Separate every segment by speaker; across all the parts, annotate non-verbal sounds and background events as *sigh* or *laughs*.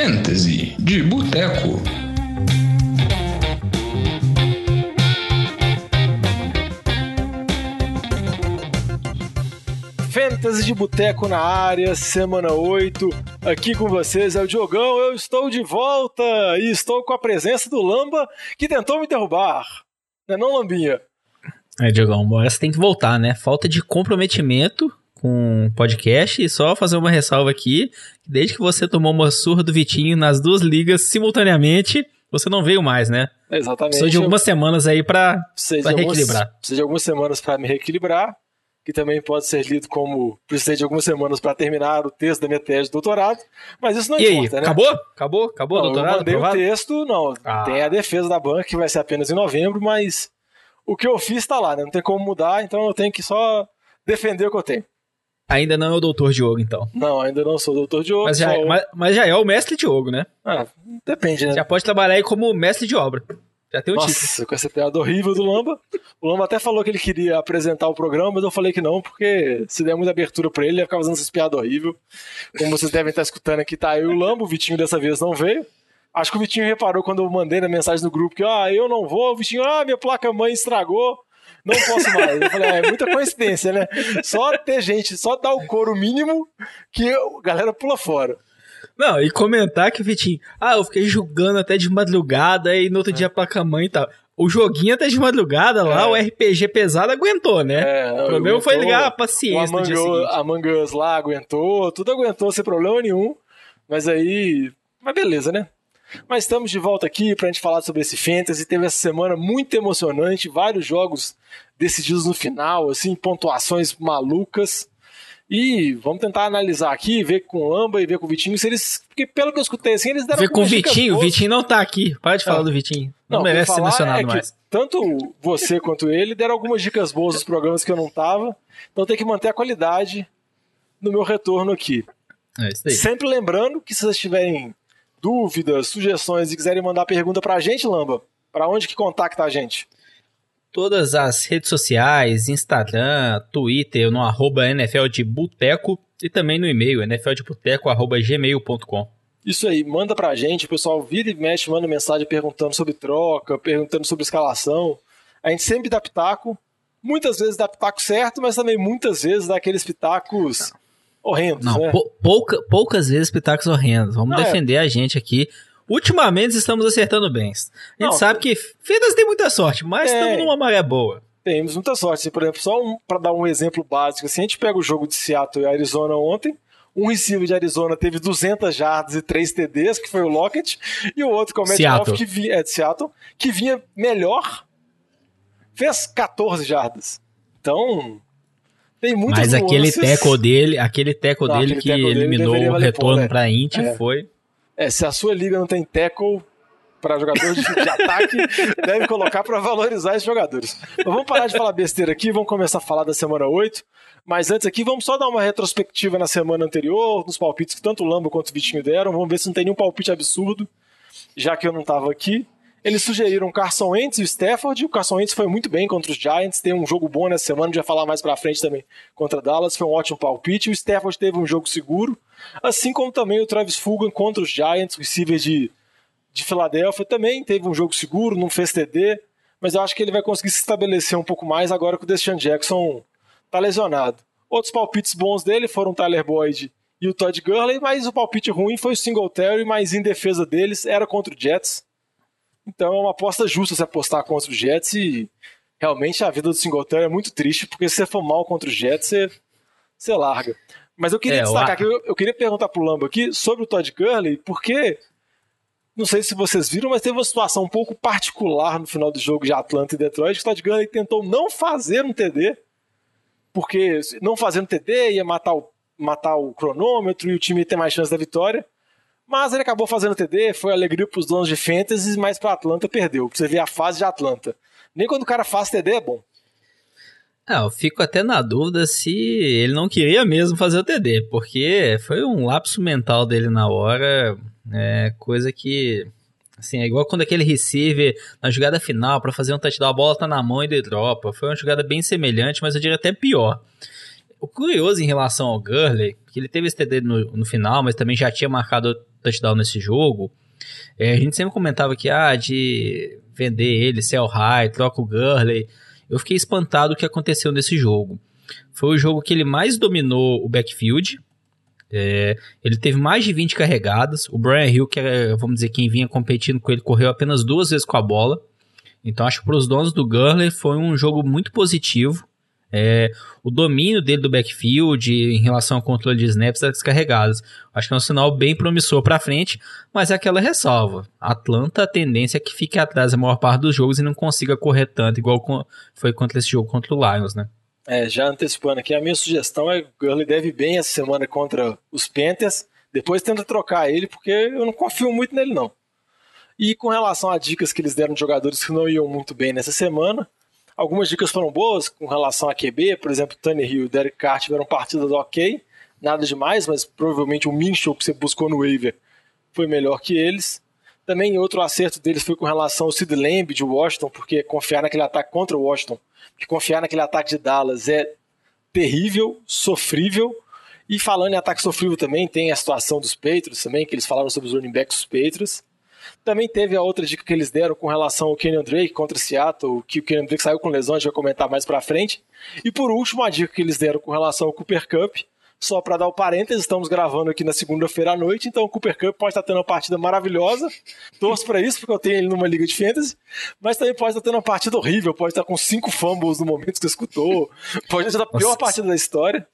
Speaker 1: Fantasy de Boteco.
Speaker 2: Fantasy de Boteco na área, semana 8. Aqui com vocês é o Diogão, eu estou de volta e estou com a presença do Lamba que tentou me derrubar. Não é não, Lambinha?
Speaker 3: É, Diogão, agora você tem que voltar, né? Falta de comprometimento com o podcast e só fazer uma ressalva aqui. Desde que você tomou uma surra do Vitinho nas duas ligas simultaneamente, você não veio mais, né?
Speaker 2: Exatamente.
Speaker 3: Precisa de algumas semanas aí pra,
Speaker 2: Precisa
Speaker 3: pra
Speaker 2: de algumas-
Speaker 3: reequilibrar.
Speaker 2: Precisa de algumas semanas para me reequilibrar, que também pode ser lido como precisei de algumas semanas para terminar o texto da minha tese de doutorado, mas isso não
Speaker 3: E aí,
Speaker 2: importa, né?
Speaker 3: acabou? Acabou? Acabou o
Speaker 2: Não, eu
Speaker 3: doutorado?
Speaker 2: mandei o
Speaker 3: aprovado?
Speaker 2: texto, não.
Speaker 3: Ah.
Speaker 2: Tem a defesa da banca que vai ser apenas em novembro, mas o que eu fiz tá lá, né? Não tem como mudar, então eu tenho que só defender o que eu tenho.
Speaker 3: Ainda não é o doutor Diogo, então.
Speaker 2: Não, ainda não sou doutor de
Speaker 3: Mas já,
Speaker 2: sou...
Speaker 3: mas, mas já é o mestre Diogo, né?
Speaker 2: Ah, depende, né?
Speaker 3: Já pode trabalhar aí como mestre de obra. Já tem o título.
Speaker 2: Nossa, com essa piada horrível do Lamba. O Lamba até falou que ele queria apresentar o programa, mas eu falei que não, porque se der muita abertura pra ele, ele ia ficar fazendo essas piadas horríveis. Como vocês devem estar escutando aqui, tá eu e o Lamba, o Vitinho dessa vez não veio. Acho que o Vitinho reparou quando eu mandei na mensagem no grupo que, ah, eu não vou, o Vitinho, ah, minha placa-mãe estragou, não posso mais. Eu falei, ah, é muita coincidência, né? Só ter gente, só dar o couro mínimo que a galera pula fora.
Speaker 3: Não, e comentar que o Vitinho, ah, eu fiquei jogando até de madrugada e no outro dia a placa-mãe e tal. O joguinho até de madrugada lá,
Speaker 2: É.
Speaker 3: o RPG pesado aguentou, né?
Speaker 2: É,
Speaker 3: o problema foi ligar a paciência
Speaker 2: Among, a Among Us lá aguentou, tudo aguentou sem problema nenhum. Mas aí. Mas beleza, né? Mas estamos de volta aqui pra gente falar sobre esse Fantasy. Teve essa semana muito emocionante, vários jogos decididos no final, assim, pontuações malucas. E vamos tentar analisar aqui, ver com o Lamba e ver com o Vitinho se eles. Porque pelo que eu escutei, assim, eles deram
Speaker 3: Ver com o Vitinho, o. Vitinho não tá aqui. Para de falar
Speaker 2: Ah.
Speaker 3: do Vitinho. Não,
Speaker 2: Não,
Speaker 3: merece ser mencionado
Speaker 2: é
Speaker 3: mais.
Speaker 2: Tanto você *laughs* quanto ele deram algumas dicas boas nos programas que eu não tava. Então tem que manter a qualidade no meu retorno aqui.
Speaker 3: É isso aí.
Speaker 2: Sempre lembrando que se vocês tiverem dúvidas, sugestões e quiserem mandar pergunta pra gente, Lamba, pra onde que contacta a gente?
Speaker 3: Todas as redes sociais, Instagram, Twitter, no arroba NFL de Boteco e também no e-mail, nfldeboteco, arroba gmail.com.
Speaker 2: Isso aí, manda pra gente, o pessoal vira e mexe, manda mensagem perguntando sobre troca, perguntando sobre escalação. A gente sempre dá pitaco, muitas vezes dá pitaco certo, mas também muitas vezes dá aqueles pitacos horrendos,
Speaker 3: Não,
Speaker 2: né?
Speaker 3: pou- pouca- poucas vezes pitacos horrendos. Vamos
Speaker 2: Não, é.
Speaker 3: defender a gente aqui. Ultimamente estamos acertando bem. A gente
Speaker 2: Não,
Speaker 3: sabe que Fedas tem muita sorte, mas
Speaker 2: É.
Speaker 3: estamos numa maré boa.
Speaker 2: Temos muita sorte. Por exemplo, só um, para dar um exemplo básico, assim, a gente pega o jogo de Seattle e Arizona ontem. Um receiver de Arizona teve 200 jardas e 3 TDs, que foi o Lockett, e o outro que é o que vinha, é de Seattle, que vinha melhor, fez 14 jardas. Então, tem muitas
Speaker 3: Mas aquele teco dele, aquele teco dele
Speaker 2: aquele
Speaker 3: que
Speaker 2: dele
Speaker 3: eliminou
Speaker 2: deveria
Speaker 3: o retorno
Speaker 2: né?
Speaker 3: pra Inti
Speaker 2: É.
Speaker 3: foi.
Speaker 2: É, se a sua liga não tem tackle para jogador de, de ataque, *laughs* deve colocar para valorizar esses jogadores. Mas vamos parar de falar besteira aqui, vamos começar a falar da semana 8. Mas antes aqui, vamos só dar uma retrospectiva na semana anterior, nos palpites que tanto o Lamba quanto o Vitinho deram. Vamos ver se não tem nenhum palpite absurdo, já que eu não estava aqui. Eles sugeriram Carson Wentz e o Stafford. O Carson Wentz foi muito bem contra os Giants, tem um jogo bom nessa semana, vai falar mais pra frente também contra Dallas. Foi um ótimo palpite. O Stafford teve um jogo seguro, assim como também o Travis Fulgham contra os Giants, o receiver de, de Filadélfia, também teve um jogo seguro, não fez TD, mas eu acho que ele vai conseguir se estabelecer um pouco mais agora que o Deshaun Jackson tá lesionado. Outros palpites bons dele foram o Tyler Boyd e o Todd Gurley, mas o palpite ruim foi o Singletary, mas em defesa deles era contra o Jets. Então é uma aposta justa se apostar contra o Jets e realmente a vida do Singletary é muito triste, porque se você for mal contra o Jets, você, você larga. Mas eu queria
Speaker 3: É,
Speaker 2: destacar aqui, eu, eu queria perguntar pro Lamba aqui sobre o Todd Gurley, porque não sei se vocês viram, mas teve uma situação um pouco particular no final do jogo de Atlanta e Detroit, que o Todd Gurley tentou não fazer um TD, porque não fazendo TD ia matar o, matar o cronômetro e o time ia ter mais chance da vitória. Mas ele acabou fazendo TD, foi alegria para os donos de fantasy, mas para Atlanta perdeu. Pra você ver a fase de Atlanta. Nem quando o cara faz TD é bom.
Speaker 3: Ah, eu fico até na dúvida se ele não queria mesmo fazer o TD, porque foi um lapso mental dele na hora, é coisa que assim, é igual quando aquele receiver na jogada final para fazer um touchdown, a bola tá na mão e ele dropa. Foi uma jogada bem semelhante, mas eu diria até pior. O curioso em relação ao Gurley, que ele teve esse TD no, no final, mas também já tinha marcado touchdown nesse jogo, é, a gente sempre comentava que, ah, de vender ele, sell high, troca o Gurley. Eu fiquei espantado o que aconteceu nesse jogo. Foi o jogo que ele mais dominou o backfield. É, ele teve mais de 20 carregadas. O Brian Hill, que era, vamos dizer, quem vinha competindo com ele, correu apenas duas vezes com a bola. Então acho que para os donos do Gurley foi um jogo muito positivo. É, o domínio dele do backfield em relação ao controle de snaps descarregadas. Acho que é um sinal bem promissor para frente, mas é aquela ressalva. Atlanta, a tendência é que fique atrás a maior parte dos jogos e não consiga correr tanto, igual foi contra esse jogo contra o Lions, né?
Speaker 2: É, já antecipando aqui, a minha sugestão é que Gurley deve bem essa semana contra os Panthers. Depois tenta trocar ele, porque eu não confio muito nele, não. E com relação a dicas que eles deram de jogadores que não iam muito bem nessa semana, algumas dicas foram boas com relação a QB, por exemplo, Tony Hill e Derek Carr tiveram partidas ok, nada demais, mas provavelmente o Minshew que você buscou no waiver foi melhor que eles. Também outro acerto deles foi com relação ao Sid Lamb de Washington, porque confiar naquele ataque contra o Washington que confiar naquele ataque de Dallas é terrível, sofrível. E falando em ataque sofrível também, tem a situação dos Patriots também, que eles falaram sobre os running backs dos Patriots. Também teve a outra dica que eles deram com relação ao Kenyon Drake contra Seattle, que o Kenyon Drake saiu com lesão, a gente vai comentar mais pra frente. E por último, a dica que eles deram com relação ao Cooper Cup, só para dar o parênteses, estamos gravando aqui na segunda-feira à noite, então o Cooper Cup pode estar tendo uma partida maravilhosa. Torço para isso, porque eu tenho ele numa liga de fantasy, mas também pode estar tendo uma partida horrível, pode estar com cinco fumbles no momento que você escutou, pode estar a pior Nossa. partida da história.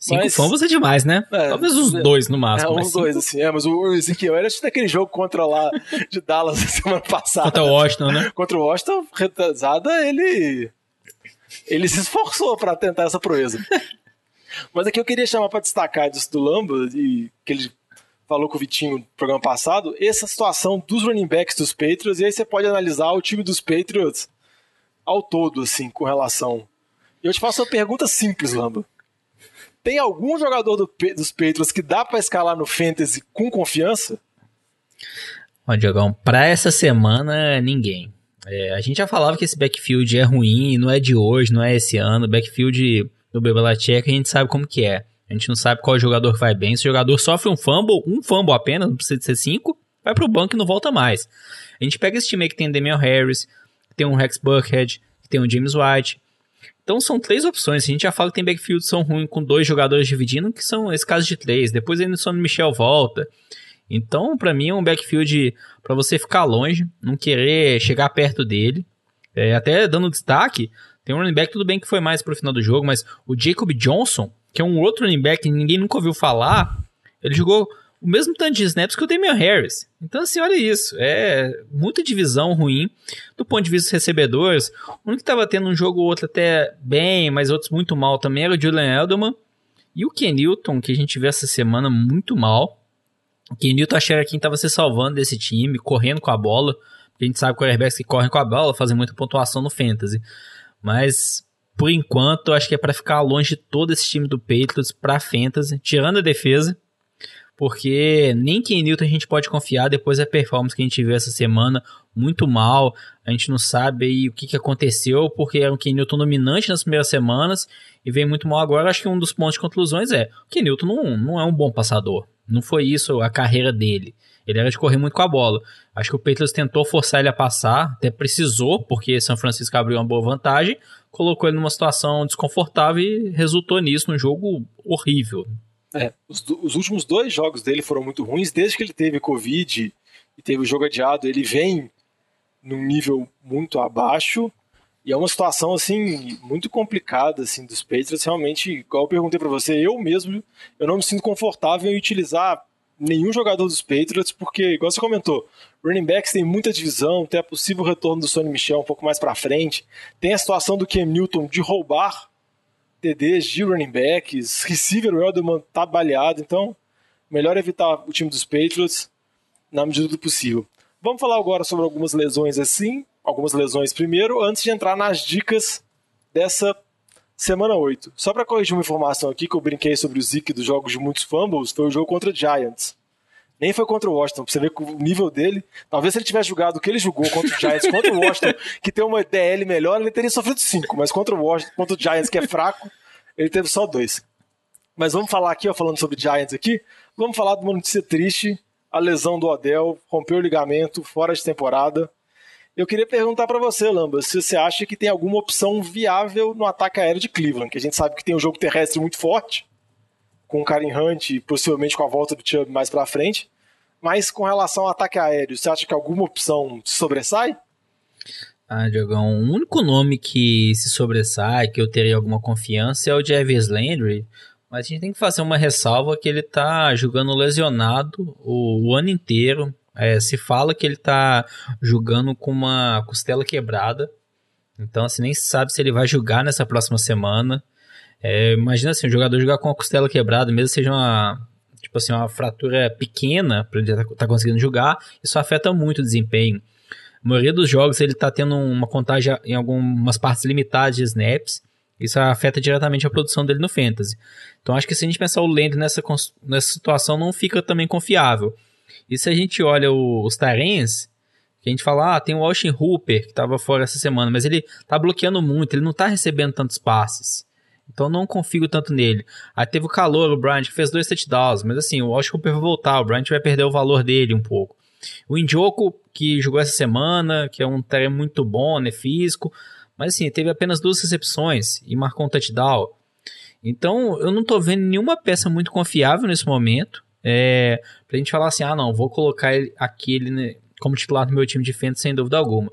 Speaker 3: Cinco mas... fumbles é demais, né? É, Talvez uns é, dois no máximo.
Speaker 2: É, uns dois, assim. É, mas o Ezequiel era daquele jogo contra lá de Dallas semana passada.
Speaker 3: Contra o Washington, né?
Speaker 2: Contra o Washington, retrasada, ele. Ele se esforçou para tentar essa proeza. Mas aqui eu queria chamar para destacar disso do Lamba, e que ele falou com o Vitinho no programa passado, essa situação dos running backs dos Patriots, e aí você pode analisar o time dos Patriots ao todo, assim, com relação. E eu te faço uma pergunta simples, Lamba. Tem algum jogador do, dos Patriots que dá para escalar no Fantasy com confiança?
Speaker 3: Ó, Diogão, pra essa semana, ninguém. É, a gente já falava que esse backfield é ruim, não é de hoje, não é esse ano. Backfield do Bebelacek, a gente sabe como que é. A gente não sabe qual jogador vai bem. Se o jogador sofre um fumble, um fumble apenas, não precisa de ser cinco, vai pro banco e não volta mais. A gente pega esse time aí que tem Damian Harris, que tem um Rex Buckhead, que tem um James White. Então são três opções. A gente já fala que tem backfield são ruins com dois jogadores dividindo, que são esse caso de três. Depois ainda o Michel volta. Então, para mim, é um backfield para você ficar longe, não querer chegar perto dele. É, até dando destaque, tem um running back, tudo bem que foi mais pro final do jogo, mas o Jacob Johnson, que é um outro running back que ninguém nunca ouviu falar, ele jogou o mesmo tanto de snaps que o Damian Harris. Então, assim, olha isso. É muita divisão ruim do ponto de vista dos recebedores. Único que estava tendo um jogo ou outro até bem, mas outros muito mal também era o Julian Edelman. E o Ken Newton, que a gente viu essa semana muito mal. O Ken Newton achei que quem estava se salvando desse time, correndo com a bola. A gente sabe que quarterbacks que correm com a bola fazem muita pontuação no Fantasy. Mas por enquanto, acho que é para ficar longe de todo esse time do Patriots para fantasy, tirando a defesa, porque nem em Newton a gente pode confiar depois da performance que a gente viu essa semana, muito mal. A gente não sabe aí o que, que aconteceu, porque era um Ken Newton dominante nas primeiras semanas e vem muito mal agora. Acho que um dos pontos de conclusões é: o Ken Newton não, não é um bom passador. Não foi isso a carreira dele. Ele era de correr muito com a bola. Acho que o Patriots tentou forçar ele a passar, até precisou, porque São Francisco abriu uma boa vantagem, colocou ele numa situação desconfortável e resultou nisso, num jogo horrível.
Speaker 2: É, os, os, últimos dois jogos dele foram muito ruins, desde que ele teve Covid e teve o jogo adiado, ele vem num nível muito abaixo, e é uma situação assim muito complicada assim dos Patriots, realmente, igual eu perguntei para você, eu mesmo, eu não me sinto confortável em utilizar nenhum jogador dos Patriots, porque, igual você comentou, running backs tem muita divisão, tem a possível retorno do Sonny Michel um pouco mais para frente, tem a situação do Cam Newton de roubar TDs de running backs, receiver o Elderman tá baleado, então melhor evitar o time dos Patriots na medida do possível. Vamos falar agora sobre algumas lesões assim, algumas lesões primeiro, antes de entrar nas dicas dessa Semana 8. Só para corrigir uma informação aqui que eu brinquei sobre o Zeke dos jogos de muitos fumbles, foi o jogo contra Giants. Nem foi contra o Washington, pra você ver o nível dele. Talvez se ele tivesse jogado o que ele jogou contra o Giants, contra o Washington, *laughs* que tem uma DL melhor, ele teria sofrido 5. Mas contra o Washington, contra o Giants, que é fraco, ele teve só dois. Mas vamos falar aqui, ó, falando sobre Giants aqui, vamos falar de uma notícia triste a lesão do Odell, rompeu o ligamento, fora de temporada. Eu queria perguntar para você, Lamba, se você acha que tem alguma opção viável no ataque aéreo de Cleveland, que a gente sabe que tem um jogo terrestre muito forte, com o Karen Hunt e possivelmente com a volta do Chubb mais para frente. Mas com relação ao ataque aéreo, você acha que alguma opção sobressai?
Speaker 3: Ah, Diogão, o único nome que se sobressai, que eu teria alguma confiança, é o Jarvis Landry. Mas a gente tem que fazer uma ressalva que ele tá jogando lesionado o, o ano inteiro. É, se fala que ele tá jogando com uma costela quebrada. Então, assim, nem sabe se ele vai jogar nessa próxima semana. É, imagina assim, o jogador jogar com a costela quebrada, mesmo seja uma, tipo assim, uma fratura pequena para ele estar tá, tá conseguindo jogar, isso afeta muito o desempenho. A maioria dos jogos ele está tendo uma contagem em algumas partes limitadas de snaps. Isso afeta diretamente a produção dele no Fantasy. Então acho que se a gente pensar o Land nessa, nessa situação, não fica também confiável. E se a gente olha o, os Tyrens, que a gente fala, ah, tem o Austin Hooper, que estava fora essa semana, mas ele tá bloqueando muito, ele não tá recebendo tantos passes. Então não confio tanto nele. Aí teve o calor, o Bryant, que fez dois touchdowns, mas assim, o Austin Hooper vai voltar, o Bryant vai perder o valor dele um pouco. O Indioco, que jogou essa semana, que é um terreno muito bom, né, físico, mas assim, teve apenas duas recepções e marcou um touchdown. Então, eu não tô vendo nenhuma peça muito confiável nesse momento. É, pra gente falar assim, ah, não, vou colocar aquele né, como titular do meu time de fantasy sem dúvida alguma.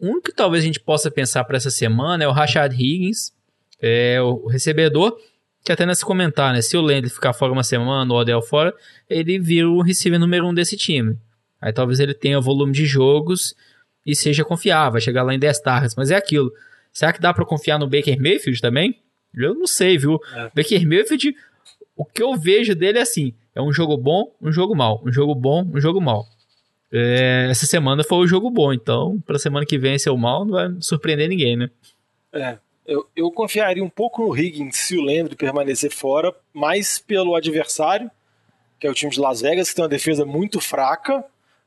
Speaker 3: Um que talvez a gente possa pensar para essa semana é o Rashad Higgins, é, o recebedor, que até nesse comentário, né, se o Landry ficar fora uma semana, o Odell fora, ele vira o receiver número um desse time. Aí talvez ele tenha volume de jogos e seja confiável, vai chegar lá em 10 targets, mas é aquilo. Será que dá para confiar no Baker Mayfield também? Eu não sei, viu? É. Baker Mayfield, o que eu vejo dele é assim, é um jogo bom, um jogo mal, um jogo bom, um jogo mal. É, essa semana foi o jogo bom, então para semana que vem ser o mal não vai surpreender ninguém, né?
Speaker 2: É, eu, eu confiaria um pouco no Higgins se o Landry permanecer fora, mais pelo adversário, que é o time de Las Vegas, que tem uma defesa muito fraca,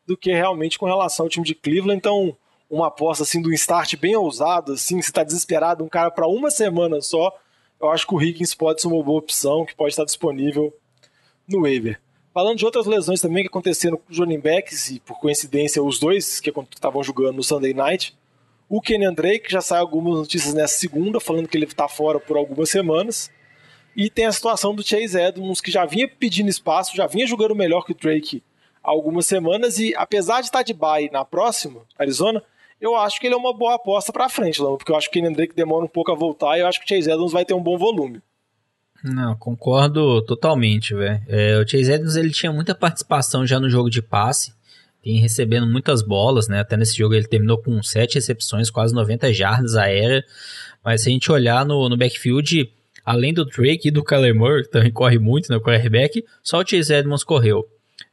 Speaker 2: do que realmente com relação ao time de Cleveland. Então, uma aposta assim do start bem ousado, assim, se está desesperado, um cara para uma semana só, eu acho que o Higgins pode ser uma boa opção, que pode estar disponível no waiver. Falando de outras lesões também que aconteceram com os running backs, e por coincidência os dois que estavam jogando no Sunday Night, o Kenyan Drake já saiu algumas notícias nessa segunda, falando que ele está fora por algumas semanas. E tem a situação do Chase Edmonds, que já vinha pedindo espaço, já vinha jogando melhor que o Drake algumas semanas e apesar de estar de bye na próxima, Arizona, eu acho que ele é uma boa aposta para frente, Lama, porque eu acho que o Kenyon Drake demora um pouco a voltar e eu acho que o Chase Edmonds vai ter um bom volume.
Speaker 3: Não, concordo totalmente, velho. É, o Chase Edmonds ele tinha muita participação já no jogo de passe, tem recebendo muitas bolas, né? Até nesse jogo ele terminou com sete recepções, quase 90 jardas aérea. Mas se a gente olhar no, no backfield, além do Drake e do Kyler que também corre muito, né? O quarterback, só o Chase Edmonds correu.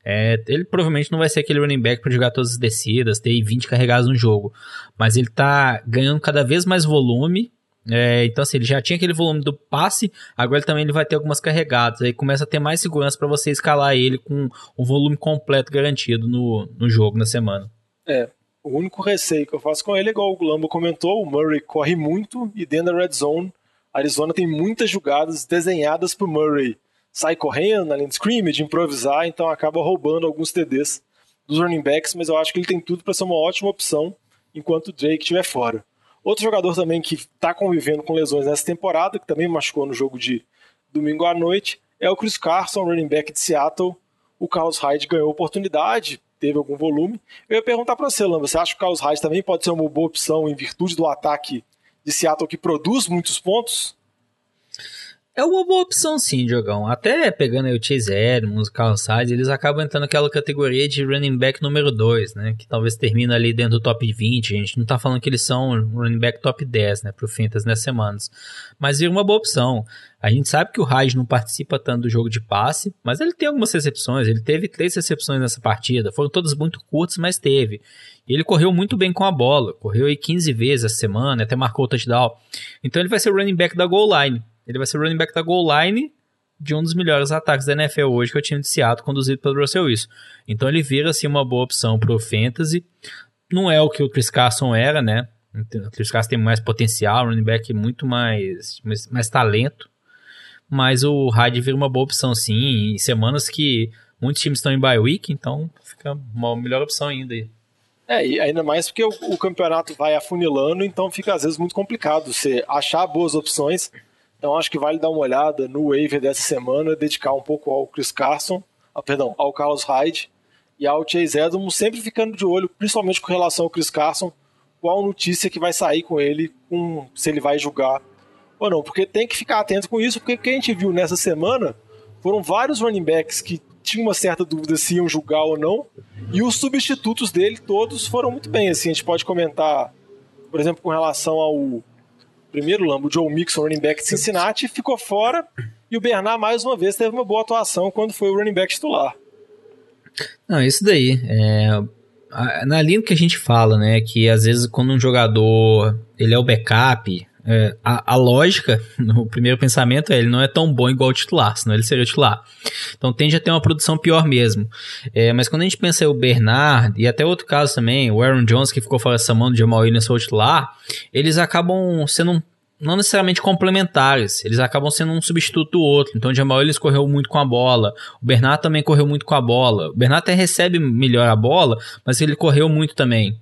Speaker 3: É, ele provavelmente não vai ser aquele running back para jogar todas as descidas, ter 20 carregados no jogo. Mas ele tá ganhando cada vez mais volume. É, então, assim, ele já tinha aquele volume do passe, agora ele também ele vai ter algumas carregadas. Aí começa a ter mais segurança para você escalar ele com um volume completo garantido no, no jogo, na semana.
Speaker 2: É, o único receio que eu faço com ele é igual o Lambo comentou: o Murray corre muito e dentro da red zone, Arizona tem muitas jogadas desenhadas pro Murray sai correndo na linha de scrimmage, improvisar, então acaba roubando alguns TDs dos running backs, mas eu acho que ele tem tudo para ser uma ótima opção enquanto o Drake estiver fora. Outro jogador também que está convivendo com lesões nessa temporada, que também machucou no jogo de domingo à noite, é o Chris Carson, running back de Seattle. O Carlos Hyde ganhou oportunidade, teve algum volume. Eu ia perguntar para você, Lamba, você acha que o Carlos Hyde também pode ser uma boa opção em virtude do ataque de Seattle que produz muitos pontos?
Speaker 3: É uma boa opção sim, Diogão. Até pegando aí o Chase Edmonds, o Carlos Hyde, eles acabam entrando naquela categoria de running back número 2, né? Que talvez termine ali dentro do top 20. A gente não tá falando que eles são running back top 10, né? Pro Fintas nessas semanas. Mas é uma boa opção. A gente sabe que o Hyde não participa tanto do jogo de passe, mas ele tem algumas recepções. Ele teve três recepções nessa partida. Foram todas muito curtas, mas teve. E ele correu muito bem com a bola. Correu aí 15 vezes essa semana, até marcou o touchdown. Então ele vai ser o running back da goal line. Ele vai ser o running back da goal line de um dos melhores ataques da NFL hoje, que é o time de Seattle, conduzido pelo Russell Wilson. Então ele vira, assim, uma boa opção pro Fantasy. Não é o que o Chris Carson era, né? O Chris Carson tem mais potencial, running back muito mais, mais, mais talento. Mas o Hyde vira uma boa opção, sim. Em semanas que Muitos times estão em bye week, então fica uma melhor opção ainda aí.
Speaker 2: É, e ainda mais porque o, o, campeonato vai afunilando, então fica às vezes muito complicado você achar boas opções. Então acho que vale dar uma olhada no waiver dessa semana, dedicar um pouco ao Chris Carson, ah, perdão, ao Carlos Hyde e ao Chase Edmonds, sempre ficando de olho, principalmente com relação ao Chris Carson, qual notícia que vai sair com ele, com, se ele vai julgar ou não. Porque tem que ficar atento com isso, porque o que a gente viu nessa semana foram vários running backs que tinham uma certa dúvida se iam julgar ou não, e os substitutos dele todos foram muito bem. Assim, a gente pode comentar, por exemplo, com relação ao primeiro Lambo, o Joe Mixon, running back de Cincinnati, ficou fora, e o Bernard, mais uma vez, teve uma boa atuação quando foi o running back titular.
Speaker 3: Não, isso daí. É, na linha que a gente fala, né, que às vezes quando um jogador ele é o backup, é, a, a, lógica, *laughs* no primeiro pensamento, é ele não é tão bom igual o titular, senão ele seria o titular. Então tende a ter uma produção pior mesmo. É, mas quando a gente pensa em o Bernard, e até outro caso também, o Aaron Jones, que ficou fora essa mão do Jamal Williams foi o titular, eles acabam sendo um não necessariamente complementares, eles acabam sendo um substituto do outro. Então o Jamal Williams correu muito com a bola, o Bernard também correu muito com a bola. O Bernard até recebe melhor a bola, mas ele correu muito também.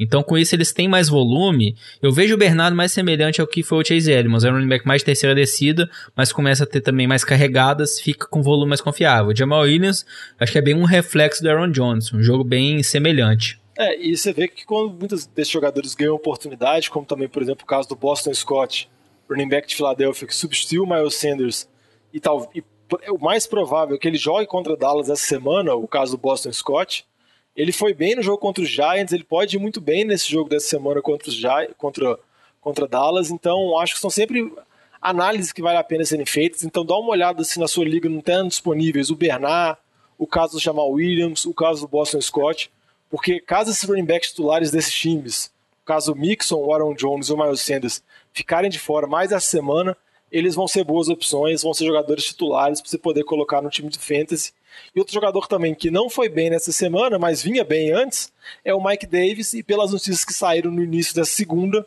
Speaker 3: Então, com isso, eles têm mais volume. Eu vejo o Bernardo mais semelhante ao que foi o Chase Edmonds. É um running back mais de terceira descida, mas começa a ter também mais carregadas, fica com volume mais confiável. O Jamal Williams, acho que é bem um reflexo do Aaron Jones, um jogo bem semelhante.
Speaker 2: É, e você vê que quando muitos desses jogadores ganham oportunidade, como também, por exemplo, o caso do Boston Scott, running back de Filadélfia, que substituiu o Miles Sanders, e, tal, e o mais provável é que ele jogue contra Dallas essa semana, o caso do Boston Scott, ele foi bem no jogo contra os Giants, ele pode ir muito bem nesse jogo dessa semana contra os Giants, contra, contra Dallas, então acho que são sempre análises que vale a pena serem feitas, então dá uma olhada se na sua liga não tem disponíveis o Bernard, o caso do Jamal Williams, o caso do Boston Scott, porque caso esses running backs titulares desses times, o caso Mixon, o Aaron Jones e o Miles Sanders ficarem de fora mais essa semana, eles vão ser boas opções, vão ser jogadores titulares para você poder colocar no time de fantasy e outro jogador também que não foi bem nessa semana, mas vinha bem antes, é o Mike Davis. E pelas notícias que saíram no início dessa segunda,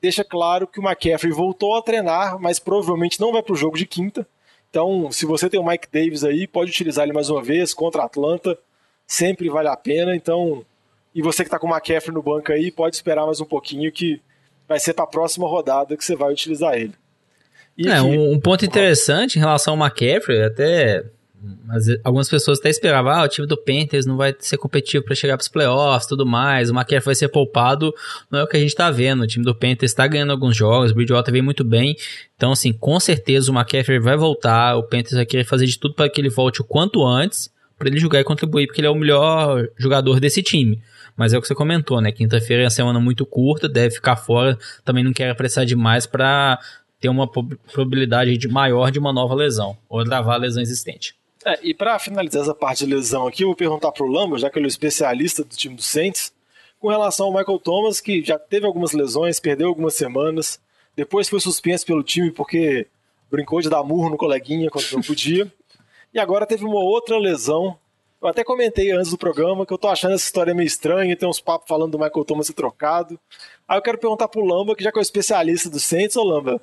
Speaker 2: deixa claro que o McCaffrey voltou a treinar, mas provavelmente não vai para o jogo de quinta. Então, se você tem o Mike Davis aí, pode utilizar ele mais uma vez contra a Atlanta, sempre vale a pena. Então, e você que está com o McCaffrey no banco aí, pode esperar mais um pouquinho que vai ser para a próxima rodada que você vai utilizar ele.
Speaker 3: E é, aqui, um, um ponto interessante em relação ao McCaffrey, até mas algumas pessoas até esperavam, ah, o time do Panthers não vai ser competitivo para chegar para os playoffs tudo mais, o McCaffrey vai ser poupado, não é o que a gente está vendo, o time do Panthers está ganhando alguns jogos, o Bridgewater vem muito bem, então assim, com certeza o McCaffrey vai voltar, o Panthers vai querer fazer de tudo para que ele volte o quanto antes, para ele jogar e contribuir, porque ele é o melhor jogador desse time. Mas é o que você comentou, né? Quinta-feira é uma semana muito curta, deve ficar fora. Também não quero apressar demais para ter uma probabilidade de maior de uma nova lesão ou travar a lesão existente.
Speaker 2: É, e para finalizar essa parte de lesão aqui, eu vou perguntar para o Lamba, já que ele é o especialista do time do Saints, com relação ao Michael Thomas, que já teve algumas lesões, perdeu algumas semanas, depois foi suspenso pelo time porque brincou de dar murro no coleguinha quando não podia, *laughs* e agora teve uma outra lesão. Eu até comentei antes do programa que eu tô achando essa história meio estranha, tem uns papos falando do Michael Thomas ser trocado. Aí eu quero perguntar pro Lamba, que já que é o especialista do Saints, ô Lamba,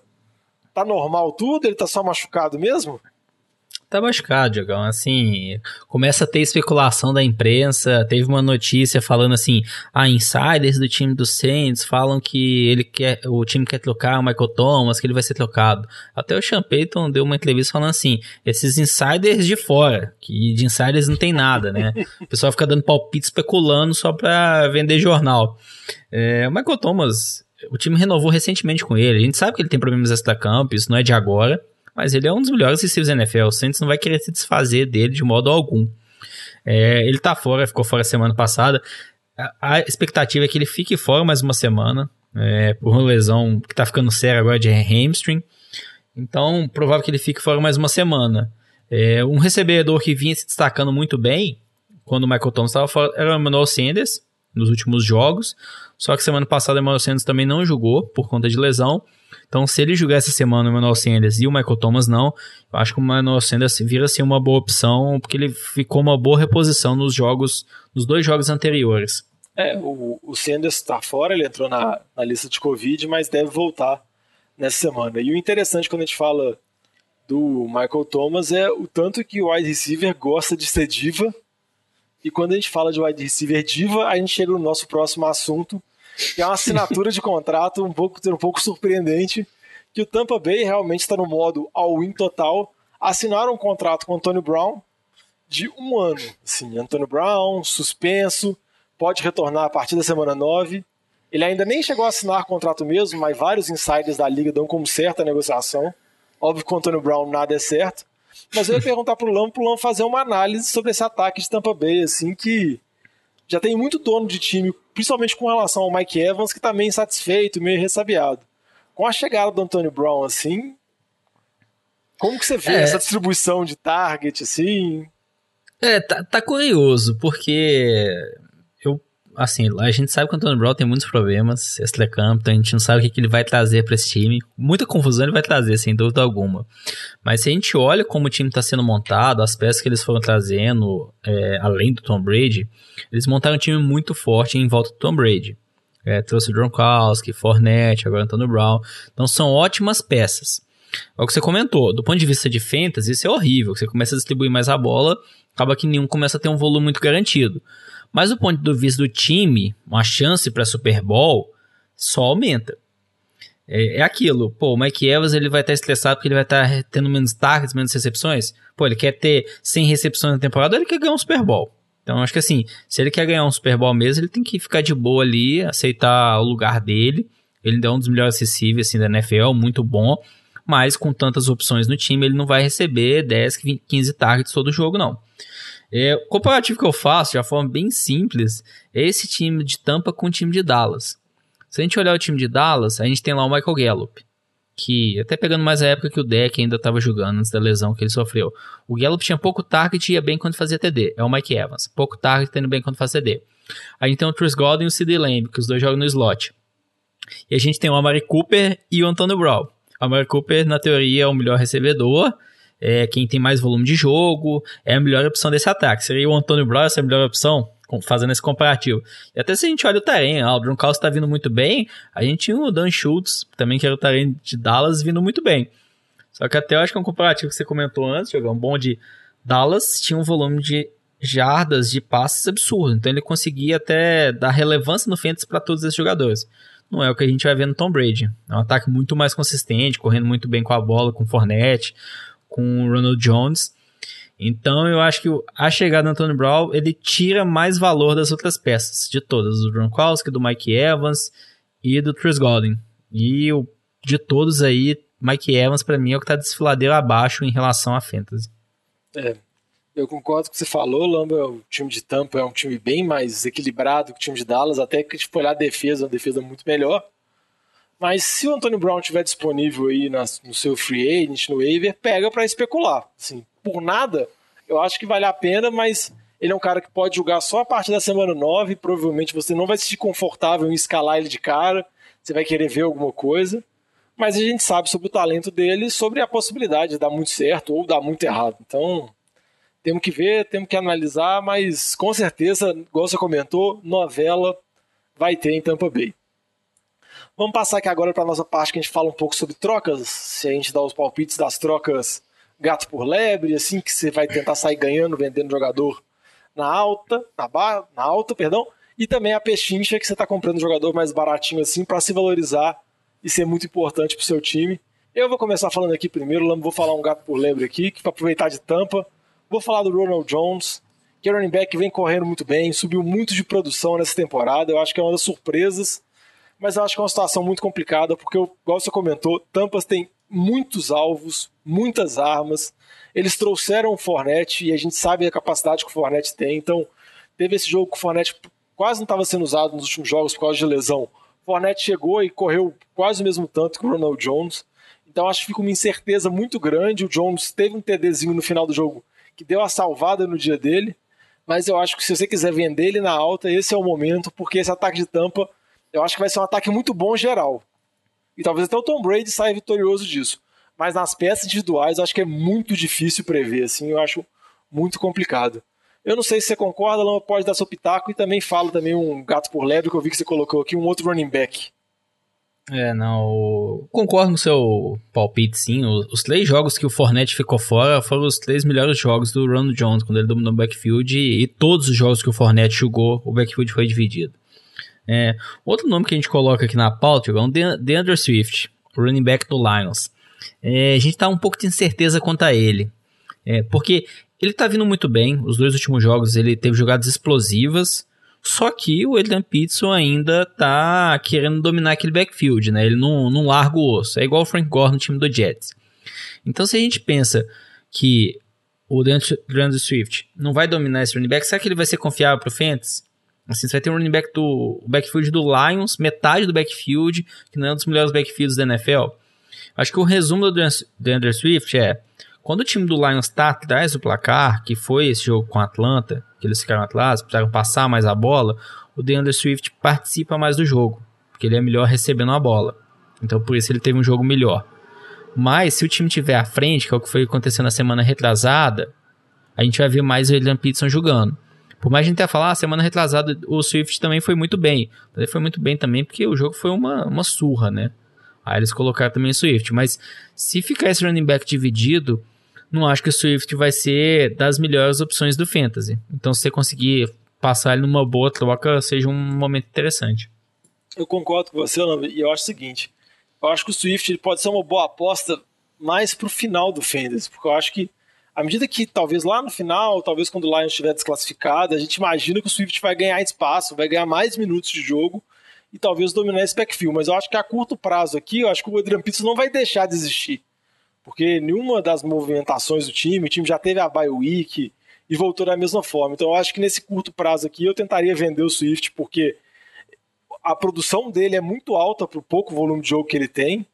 Speaker 2: tá normal tudo? Ele tá só machucado mesmo?
Speaker 3: Tá machucado, Diogão. Assim, começa a ter especulação da imprensa. Teve uma notícia falando assim: ah, insiders do time do Saints falam que ele quer, o time quer trocar o Michael Thomas, que ele vai ser trocado. Até o Sean Payton deu uma entrevista falando assim: esses insiders de fora, que de insiders não tem nada, né? O pessoal fica dando palpite especulando só pra vender jornal. É, o Michael Thomas, o time renovou recentemente com ele. A gente sabe que ele tem problemas extra-campo, isso não é de agora mas ele é um dos melhores receivers da NFL. O Saints não vai querer se desfazer dele de modo algum. É, ele tá fora, ficou fora semana passada. A, expectativa é que ele fique fora mais uma semana, é, por uma lesão que tá ficando séria agora de hamstring. Então, provável que ele fique fora mais uma semana. É, um recebedor que vinha se destacando muito bem quando o Michael Thomas estava fora era o Emmanuel Sanders, nos últimos jogos. Só que semana passada o Emmanuel Sanders também não jogou por conta de lesão. Então, se ele jogar essa semana o Emmanuel Sanders e o Michael Thomas não, eu acho que o Emmanuel Sanders vira assim uma boa opção, porque ele ficou uma boa reposição nos jogos, nos dois jogos anteriores.
Speaker 2: É, o, o Sanders está fora, ele entrou na, na lista de Covid, mas deve voltar nessa semana. E o interessante quando a gente fala do Michael Thomas é o tanto que o wide receiver gosta de ser diva. E quando a gente fala de wide receiver diva, a gente chega no nosso próximo assunto, que é uma assinatura de contrato um pouco, um pouco surpreendente, que o Tampa Bay realmente está no modo all-in total. Assinaram um contrato com o Antônio Brown de um ano. Assim, Antônio Brown, suspenso, pode retornar a partir da semana 9. Ele ainda nem chegou a assinar contrato mesmo, mas vários insiders da liga dão como certa a negociação. Óbvio que com o Antônio Brown nada é certo. Mas eu ia perguntar pro Lam, pro Lam fazer uma análise sobre esse ataque de Tampa Bay, assim, que já tem muito dono de time, principalmente com relação ao Mike Evans, que tá meio insatisfeito, meio ressabiado. Com a chegada do Antônio Brown, assim, como que você vê é. essa distribuição de target, assim?
Speaker 3: É, tá, tá curioso, porque assim, a gente sabe que o Antônio Brown tem muitos problemas extra-campo, então a gente não sabe o que, que ele vai trazer para esse time. Muita confusão ele vai trazer, sem dúvida alguma. Mas se a gente olha como o time está sendo montado, as peças que eles foram trazendo, é, além do Tom Brady, eles montaram um time muito forte em volta do Tom Brady. É, trouxe o Gronkowski, Fournette, agora o Antônio Brown. Então são ótimas peças. É o que você comentou, do ponto de vista de fantasy, isso é horrível. Você começa a distribuir mais a bola, acaba que nenhum começa a ter um volume muito garantido. Mas do ponto de vista do time, uma chance para Super Bowl só aumenta. É, é, aquilo, pô, o Mike Evans ele vai estar tá estressado porque ele vai estar tá tendo menos targets, menos recepções. Pô, ele quer ter 100 recepções na temporada, ele quer ganhar um Super Bowl. Então acho que assim, se ele quer ganhar um Super Bowl mesmo, ele tem que ficar de boa ali, aceitar o lugar dele. Ele é um dos melhores acessíveis assim, da NFL, muito bom. Mas com tantas opções no time, ele não vai receber 10, 15 targets todo jogo, não. É, o comparativo que eu faço, de uma forma bem simples, é esse time de Tampa com o time de Dallas. Se a gente olhar o time de Dallas, a gente tem lá o Michael Gallup, que até pegando mais a época que o Deck ainda estava jogando antes da lesão que ele sofreu. O Gallup tinha pouco target e ia bem quando fazia TD. É o Mike Evans. Pouco target tendo bem quando faz TD. A gente tem o Chris Godwin e o CD Lamb, que os dois jogam no slot. E a gente tem o Amari Cooper e o Antônio Brown. O Amari Cooper, na teoria, é o melhor recebedor é quem tem mais volume de jogo, é a melhor opção desse ataque. Seria o Antônio Brown essa é a melhor opção? Fazendo esse comparativo. E até se a gente olha o Taren, ah, o Gronkowski está vindo muito bem, a gente tinha o Dan Schultz, também que era o Taren de Dallas, vindo muito bem. Só que até eu acho que é um comparativo que você comentou antes, um bom de Dallas tinha um volume de jardas de passes absurdo, então ele conseguia até dar relevância no fantasy para todos esses jogadores. Não é o que a gente vai ver no Tom Brady. É um ataque muito mais consistente, correndo muito bem com a bola, com o Fournette, com o Ronald Jones. Então eu acho que a chegada do Antônio Brown ele tira mais valor das outras peças, de todas, do Gronkowski, do Mike Evans e do Chris Godwin. E o, de todos aí, Mike Evans para mim é o que está desfiladeiro abaixo em relação a fantasy.
Speaker 2: É, eu concordo com o que você falou, Lamba, o time de Tampa é um time bem mais equilibrado que o time de Dallas, até que tipo, olhar a defesa, uma defesa muito melhor. Mas se o Antônio Brown estiver disponível aí na, no seu free agent, no waiver, pega para especular. Assim, por nada, eu acho que vale a pena, mas ele é um cara que pode jogar só a partir da semana 9. Provavelmente você não vai se sentir confortável em escalar ele de cara. Você vai querer ver alguma coisa. Mas a gente sabe sobre o talento dele sobre a possibilidade de dar muito certo ou dar muito errado. Então, temos que ver, temos que analisar, mas com certeza, igual você comentou, novela vai ter em Tampa Bay. Vamos passar aqui agora para a nossa parte que a gente fala um pouco sobre trocas. Se a gente dá os palpites das trocas gato por lebre, assim que você vai tentar sair ganhando, vendendo jogador na alta, na, ba na alta, perdão, e também a pechincha que você está comprando jogador mais baratinho assim para se valorizar e ser muito importante para o seu time. Eu vou começar falando aqui primeiro, vou falar um gato por lebre aqui, que para aproveitar de tampa, vou falar do Ronald Jones, que é running back vem correndo muito bem, subiu muito de produção nessa temporada, eu acho que é uma das surpresas mas eu acho que é uma situação muito complicada, porque, igual você comentou, Tampas tem muitos alvos, muitas armas. Eles trouxeram o Fornette e a gente sabe a capacidade que o Fornette tem. Então, teve esse jogo que o Fornette quase não estava sendo usado nos últimos jogos por causa de lesão. O Fornette chegou e correu quase o mesmo tanto que o Ronald Jones. Então, acho que fica uma incerteza muito grande. O Jones teve um TDzinho no final do jogo que deu a salvada no dia dele. Mas eu acho que se você quiser vender ele na alta, esse é o momento, porque esse ataque de tampa eu acho que vai ser um ataque muito bom geral. E talvez até o Tom Brady saia vitorioso disso. Mas nas peças individuais, eu acho que é muito difícil prever, assim, eu acho muito complicado. Eu não sei se você concorda, não pode dar seu pitaco e também falo também um gato por lebre que eu vi que você colocou aqui, um outro running back.
Speaker 3: É, não. Concordo no seu palpite, sim. Os, três jogos que o Fornette ficou fora foram os três melhores jogos do Ronald Jones, quando ele dominou o backfield. E todos os jogos que o Fornette jogou, o backfield foi dividido. É, outro nome que a gente coloca aqui na pauta é o DeAndre Swift, running back do Lions. É, a gente tá um pouco de incerteza quanto a ele. É, porque ele tá vindo muito bem. Os dois últimos jogos ele teve jogadas explosivas. Só que o Adrian Peterson ainda tá querendo dominar aquele backfield, né? Ele não, não larga o osso. É igual o Frank Gore no time do Jets. Então, se a gente pensa que o DeAndre Swift não vai dominar esse running back, será que ele vai ser confiável pro Fantasy? Assim, você vai ter um running back do backfield do Lions, metade do backfield, que não é um dos melhores backfields da NFL. Acho que o resumo do DeAndre Swift é quando o time do Lions está atrás do placar, que foi esse jogo com a Atlanta, que eles ficaram atrás, precisaram passar mais a bola, o DeAndre Swift participa mais do jogo, porque ele é melhor recebendo a bola. Então por isso ele teve um jogo melhor. Mas se o time tiver à frente, que é o que foi acontecendo na semana retrasada, a gente vai ver mais o Adrian Peterson jogando. Por mais a gente tenha falado, ah, semana retrasada o Swift também foi muito bem. Ele foi muito bem também porque o jogo foi uma, uma surra, né? Aí eles colocaram também o Swift. Mas se ficar esse running back dividido, não acho que o Swift vai ser das melhores opções do Fantasy. Então, se você conseguir passar ele numa boa troca, seja um momento interessante.
Speaker 2: Eu concordo com você, e eu acho o seguinte: eu acho que o Swift pode ser uma boa aposta mais pro final do Fantasy, porque eu acho que à medida que talvez lá no final, talvez quando o Lions estiver desclassificado, a gente imagina que o Swift vai ganhar espaço, vai ganhar mais minutos de jogo e talvez dominar esse backfield. Mas eu acho que a curto prazo aqui, eu acho que o Adrian Peterson não vai deixar de existir. Porque nenhuma das movimentações do time, o time já teve a bye week e voltou da mesma forma. Então eu acho que nesse curto prazo aqui eu tentaria vender o Swift, porque a produção dele é muito alta para o pouco volume de jogo que ele tem.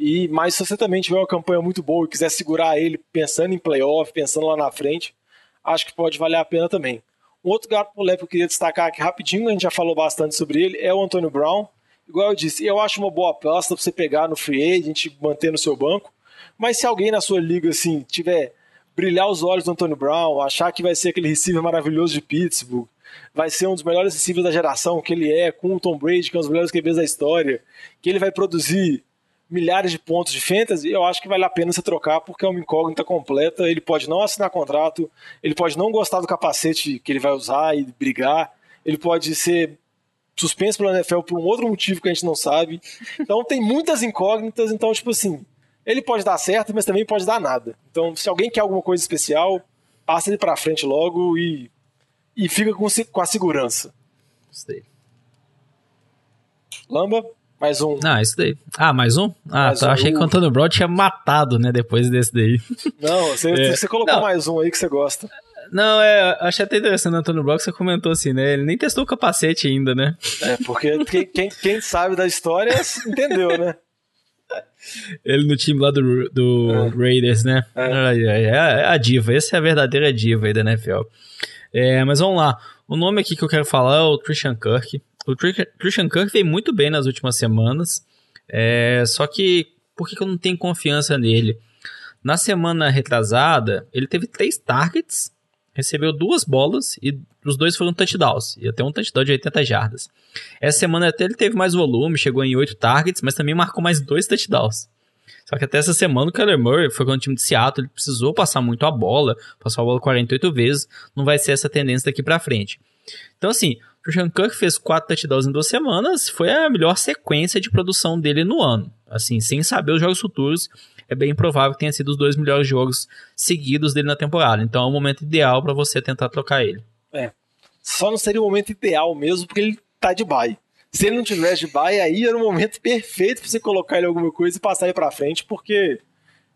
Speaker 2: E mas se você também tiver uma campanha muito boa e quiser segurar ele pensando em playoff, pensando lá na frente, acho que pode valer a pena também. Um outro gato que eu queria destacar aqui rapidinho, a gente já falou bastante sobre ele, é o Antônio Brown. Igual eu disse, eu acho uma boa aposta para você pegar no free agent, manter no seu banco. Mas se alguém na sua liga assim tiver brilhar os olhos do Antônio Brown, achar que vai ser aquele receiver maravilhoso de Pittsburgh, vai ser um dos melhores receivers da geração, que ele é, com o Tom Brady, que é um dos melhores QBs da história, que ele vai produzir milhares de pontos de fantasy, eu acho que vale a pena você trocar porque é uma incógnita completa. Ele pode não assinar contrato, ele pode não gostar do capacete que ele vai usar e brigar, ele pode ser suspenso pela NFL por um outro motivo que a gente não sabe. Então tem muitas incógnitas, então tipo assim, ele pode dar certo, mas também pode dar nada. Então, se alguém quer alguma coisa especial, passa ele para frente logo e e fica com, com a segurança.
Speaker 3: Gostei.
Speaker 2: Lamba? Mais um.
Speaker 3: Ah, isso daí. Ah, mais um? Ah, mais tá. Um. Achei que o Antônio Brown tinha matado, né, depois desse daí.
Speaker 2: Não, você, *laughs* é. você colocou Não. mais um aí que você gosta.
Speaker 3: Não, é, achei até interessante o Antônio que você comentou assim, né? Ele nem testou o capacete ainda, né?
Speaker 2: É, porque quem, quem, quem sabe da história entendeu, né?
Speaker 3: Ele no time lá do, do é. Raiders, né? É. É, é. a diva, essa é a verdadeira diva aí da NFL. É, mas vamos lá. O nome aqui que eu quero falar é o Christian Kirk. O Christian Kirk veio muito bem nas últimas semanas, é, só que por que, eu não tenho confiança nele? Na semana retrasada, ele teve três targets, recebeu duas bolas e os dois foram touchdowns. E até um touchdown de 80 jardas. Essa semana até ele teve mais volume, chegou em oito targets, mas também marcou mais dois touchdowns. Só que até essa semana o Kyler Murray foi com o time de Seattle, ele precisou passar muito a bola, passou a bola 48 vezes, não vai ser essa tendência daqui para frente. Então assim, Christian Kirk fez quatro touchdowns em duas semanas, foi a melhor sequência de produção dele no ano. Assim, sem saber os jogos futuros, é bem provável que tenha sido os dois melhores jogos seguidos dele na temporada. Então é o momento ideal para você tentar trocar ele.
Speaker 2: É. Só não seria o momento ideal mesmo, porque ele tá de bye. Se ele não tivesse de bye, aí era o momento perfeito para você colocar ele em alguma coisa e passar ele para frente, porque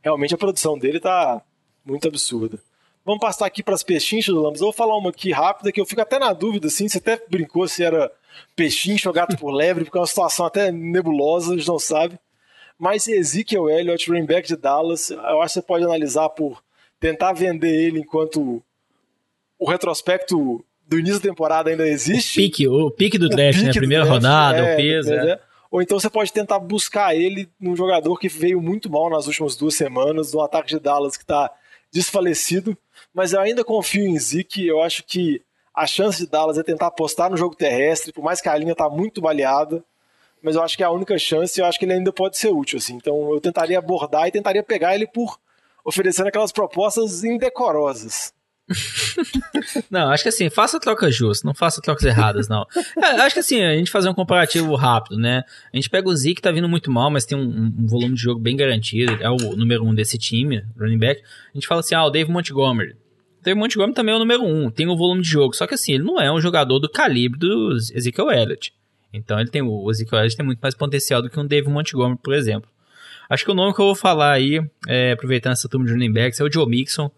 Speaker 2: realmente a produção dele tá muito absurda. Vamos passar aqui para as pechinchas do Lambos. Eu vou falar uma aqui rápida que eu fico até na dúvida, assim. Você até brincou se era pechincho ou gato por lebre, porque é uma situação até nebulosa, a gente não sabe. Mas Ezekiel Elliott, running back de Dallas, eu acho que você pode analisar por tentar vender ele enquanto o retrospecto do início da temporada ainda existe.
Speaker 3: O pique, o pique do draft, né? Primeira draft, rodada, é, o peso. É.
Speaker 2: É. Ou então você pode tentar buscar ele num jogador que veio muito mal nas últimas duas semanas, no ataque de Dallas que está desfalecido mas eu ainda confio em Zeke. Eu acho que a chance de Dallas é tentar apostar no jogo terrestre, por mais que a linha está muito baleada. mas eu acho que é a única chance eu acho que ele ainda pode ser útil, assim. Então eu tentaria abordar e tentaria pegar ele por oferecendo aquelas propostas indecorosas. *laughs*
Speaker 3: não, acho que assim, faça trocas justas, não faça trocas erradas, não. É, acho que assim, a gente fazer um comparativo rápido, né? A gente pega o Zeke, tá vindo muito mal, mas tem um, um, volume de jogo bem garantido, é o número um desse time, running back. A gente fala assim, ah, o Dave Montgomery. Dave Montgomery também é o número um, tem o volume de jogo, só que assim, ele não é um jogador do calibre do Ezekiel Elliott. Então ele tem o Ezekiel Elliott tem muito mais potencial do que um Dave Montgomery, por exemplo. Acho que o nome que eu vou falar aí, é, aproveitando essa turma de running backs, é o Joe Mixon.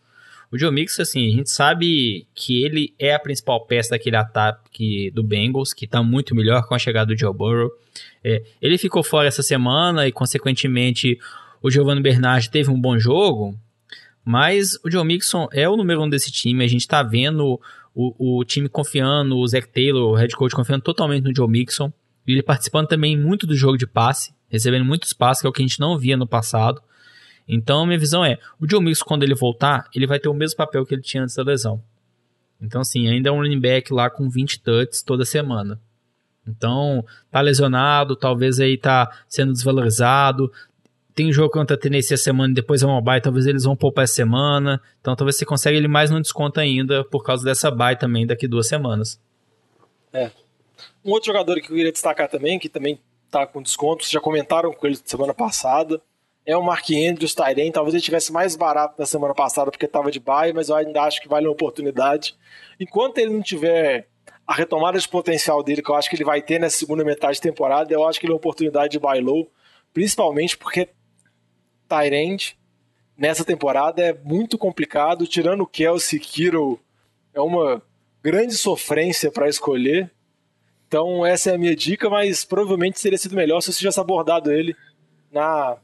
Speaker 3: O Joe Mixon, assim, a gente sabe que ele é a principal peça daquele ataque do Bengals, que está muito melhor com a chegada do Joe Burrow. É, ele ficou fora essa semana e, consequentemente, o Giovanni Bernard teve um bom jogo, mas o Joe Mixon é o número um desse time. A gente está vendo o, o time confiando, o Zach Taylor, o head coach, confiando totalmente no Joe Mixon. E ele participando também muito do jogo de passe, recebendo muitos passes, que é o que a gente não via no passado. Então, minha visão é, o Joe Mixon, quando ele voltar, ele vai ter o mesmo papel que ele tinha antes da lesão. Então, assim, ainda é um running back lá com 20 touches toda semana. Então, tá lesionado, talvez aí tá sendo desvalorizado. Tem um jogo contra a Tennessee a semana e depois é uma bye, talvez eles vão poupar essa semana. Então, talvez você consiga ele mais no desconto ainda por causa dessa bye também daqui duas semanas.
Speaker 2: É. Um outro jogador que eu queria destacar também, que também tá com desconto, vocês já comentaram com ele semana passada, é o Mark Andrews, Tyrion. Talvez ele tivesse mais barato na semana passada porque estava de bye, mas eu ainda acho que vale uma oportunidade. Enquanto ele não tiver a retomada de potencial dele, que eu acho que ele vai ter nessa segunda metade de temporada, eu acho que ele é uma oportunidade de buy low, principalmente porque Tyrande nessa temporada é muito complicado, tirando o Kelsey Kiro, é uma grande sofrência para escolher. Então essa é a minha dica, mas provavelmente seria sido melhor se você tivesse abordado ele na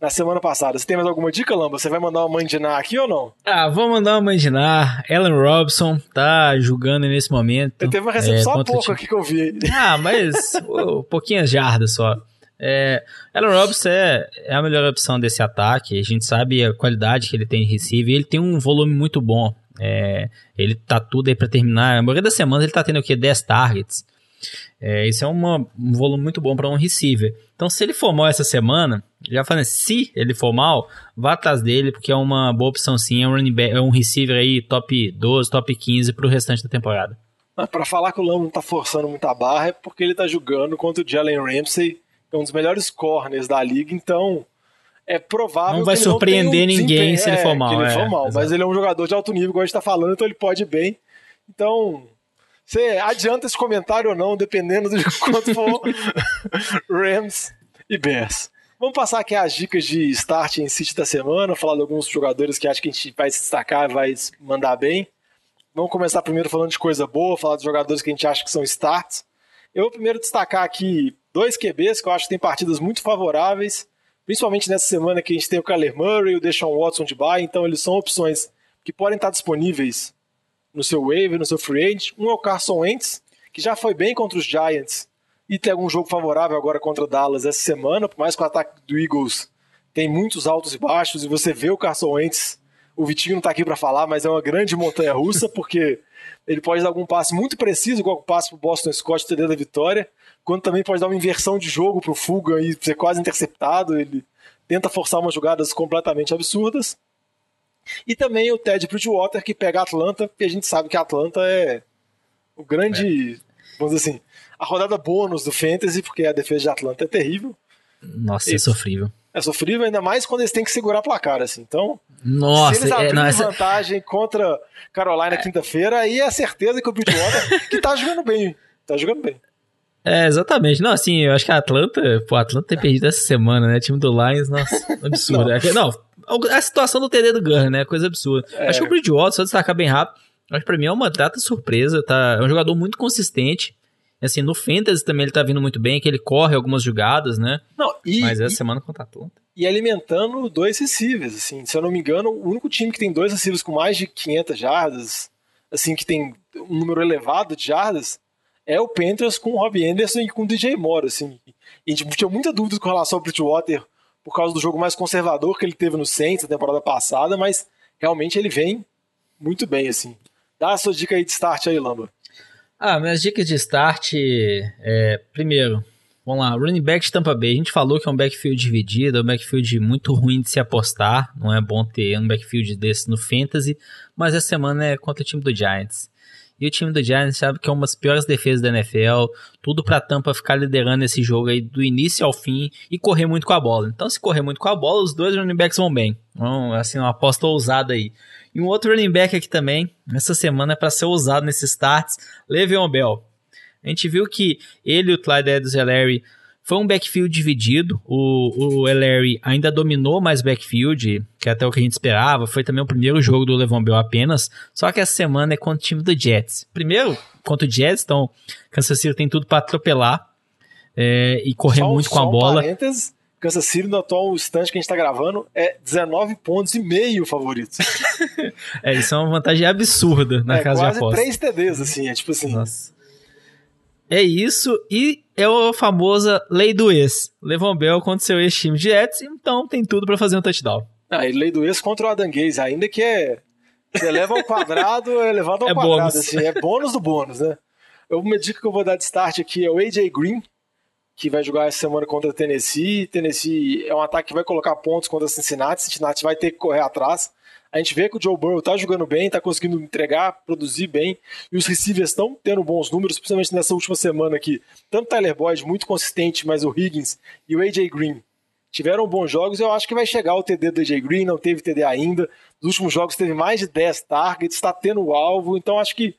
Speaker 2: na semana passada. Você tem mais alguma dica, Lamba? Você vai mandar uma mandinar aqui ou não?
Speaker 3: Ah, vou mandar uma mandinar. Ellen Robson tá jogando nesse momento.
Speaker 2: Eu teve uma recepção é, pouco aqui que eu vi.
Speaker 3: Ah, mas *laughs* oh, pouquinhas jardas só. É, Allen Robson é, é, a melhor opção desse ataque. A gente sabe a qualidade que ele tem em receiver. Ele tem um volume muito bom. É, ele tá tudo aí para terminar. A maioria das semanas ele tá tendo o quê? 10 targets. É, isso é uma, um volume muito bom para um receiver. Então, se ele for mal essa semana, já falando, se ele for mal, vá atrás dele, porque é uma boa opção sim. É um, running back, é um receiver aí top 12, top 15 para o restante da temporada.
Speaker 2: Para falar que o Lambo não tá forçando muita barra, é porque ele tá jogando contra o Jalen Ramsey, é um dos melhores corners da liga, então é provável
Speaker 3: não vai
Speaker 2: que
Speaker 3: surpreender um ninguém se ele for mal.
Speaker 2: ele é, for mal mas ele é um jogador de alto nível, como a gente tá falando, então ele pode ir bem. Então, você adianta esse comentário ou não, dependendo de *laughs* quanto for *laughs* Rams e Bears. Vamos passar aqui as dicas de start em City da semana, falar de alguns jogadores que acho que a gente vai se destacar, vai mandar bem. Vamos começar primeiro falando de coisa boa, falar dos jogadores que a gente acha que são starts. Eu vou primeiro destacar aqui dois QBs que eu acho que têm partidas muito favoráveis, principalmente nessa semana que a gente tem o Kyler Murray e o Deshaun Watson de bye, então eles são opções que podem estar disponíveis no seu waiver, no seu free agent. Um é o Carson Wentz, que já foi bem contra os Giants e tem algum jogo favorável agora contra o Dallas essa semana, por mais que o ataque do Eagles tem muitos altos e baixos, e você vê o Carson Wentz, o Vitinho não está aqui para falar, mas é uma grande montanha russa, *laughs* porque ele pode dar algum passe muito preciso, igual o passe para o Boston Scott ter da vitória, quando também pode dar uma inversão de jogo para o Fuga e ser quase interceptado, ele tenta forçar umas jogadas completamente absurdas. E também o Ted Bridgewater, que pega a Atlanta, porque a gente sabe que a Atlanta é o grande, é. vamos dizer assim, a rodada bônus do Fantasy, porque a defesa de Atlanta é terrível.
Speaker 3: Nossa, é sofrível.
Speaker 2: É sofrível, ainda mais quando eles têm que segurar placar, assim. Então,
Speaker 3: Nossa,
Speaker 2: se eles abrirem
Speaker 3: é, essa...
Speaker 2: vantagem contra Carolina é. quinta-feira, aí é certeza que o Bridgewater, que tá jogando bem, tá jogando bem.
Speaker 3: É, exatamente. Não, assim, eu acho que a Atlanta, pô, a Atlanta tem perdido essa semana, né? O time do Lions, nossa, absurdo. não. É não, a situação do TD do Gun, né? Coisa absurda. É. Acho que o Bridgewater, só destacar bem rápido, acho que pra mim é uma data surpresa, tá? É um jogador muito consistente. Assim, no Fantasy também ele tá vindo muito bem, que ele corre algumas jogadas, né?
Speaker 2: Não, e,
Speaker 3: Mas essa e, semana contra a Atlanta.
Speaker 2: E alimentando dois receivers, assim. Se eu não me engano, o único time que tem dois receivers com mais de 500 jardas, assim, que tem um número elevado de jardas, é o Panthers com o Robbie Anderson e com o DJ Moore, assim. E a gente tinha muita dúvida com relação ao Bridgewater por causa do jogo mais conservador que ele teve no Saints na temporada passada, mas realmente ele vem muito bem, assim. Dá a sua dica aí de start aí, Lamba.
Speaker 3: Ah, minhas dicas de start é, primeiro, Vamos lá, running back de Tampa Bay. A gente falou que é um backfield dividido, é um backfield muito ruim de se apostar. Não é bom ter um backfield desse no Fantasy, mas essa semana é contra o time do Giants. E o time do Giants sabe que é uma das piores defesas da NFL. Tudo pra Tampa ficar liderando esse jogo aí do início ao fim e correr muito com a bola. Então, se correr muito com a bola, os dois running backs vão bem. Então, assim, uma aposta ousada aí. E um outro running back aqui também, essa semana é para ser ousado nesses starts, Le'Veon Bell. A gente viu que ele e o Clyde Edwards-Helaire foi um backfield dividido. O, o Ellery ainda dominou mais backfield, que é até o que a gente esperava. Foi também o primeiro jogo do Levon Bell apenas. Só que essa semana é contra o time do Jets. Primeiro, contra o Jets, então Kansas City tem tudo para atropelar é, e correr só, muito com a bola. Um
Speaker 2: Kansas City, no atual instante que a gente está gravando, é 19 pontos e meio favorito. *laughs*
Speaker 3: é, isso é uma vantagem absurda na é, casa de aposta.
Speaker 2: quase 3 TDs, assim, é tipo assim. Nossa.
Speaker 3: É isso, e é a famosa lei do ex. Levon Bell contra seu ex-time de Jets, então tem tudo para fazer um touchdown.
Speaker 2: Ah, e lei do ex contra o Adam Gaze, ainda que é... Você leva ao quadrado, é levado ao *laughs* é quadrado, bônus. assim, é bônus do bônus, né? Uma dica que eu vou dar de start aqui é o AJ Green, que vai jogar essa semana contra o Tennessee. Tennessee é um ataque que vai colocar pontos contra Cincinnati. Cincinnati vai ter que correr atrás. A gente vê que o Joe Burrow tá jogando bem, tá conseguindo entregar, produzir bem, e os receivers estão tendo bons números, principalmente nessa última semana aqui. Tanto Tyler Boyd, muito consistente, mas o Higgins e o AJ Green tiveram bons jogos. Eu acho que vai chegar o TD do AJ Green, não teve TD ainda. Nos últimos jogos teve mais de 10 targets, está tendo o alvo, então acho que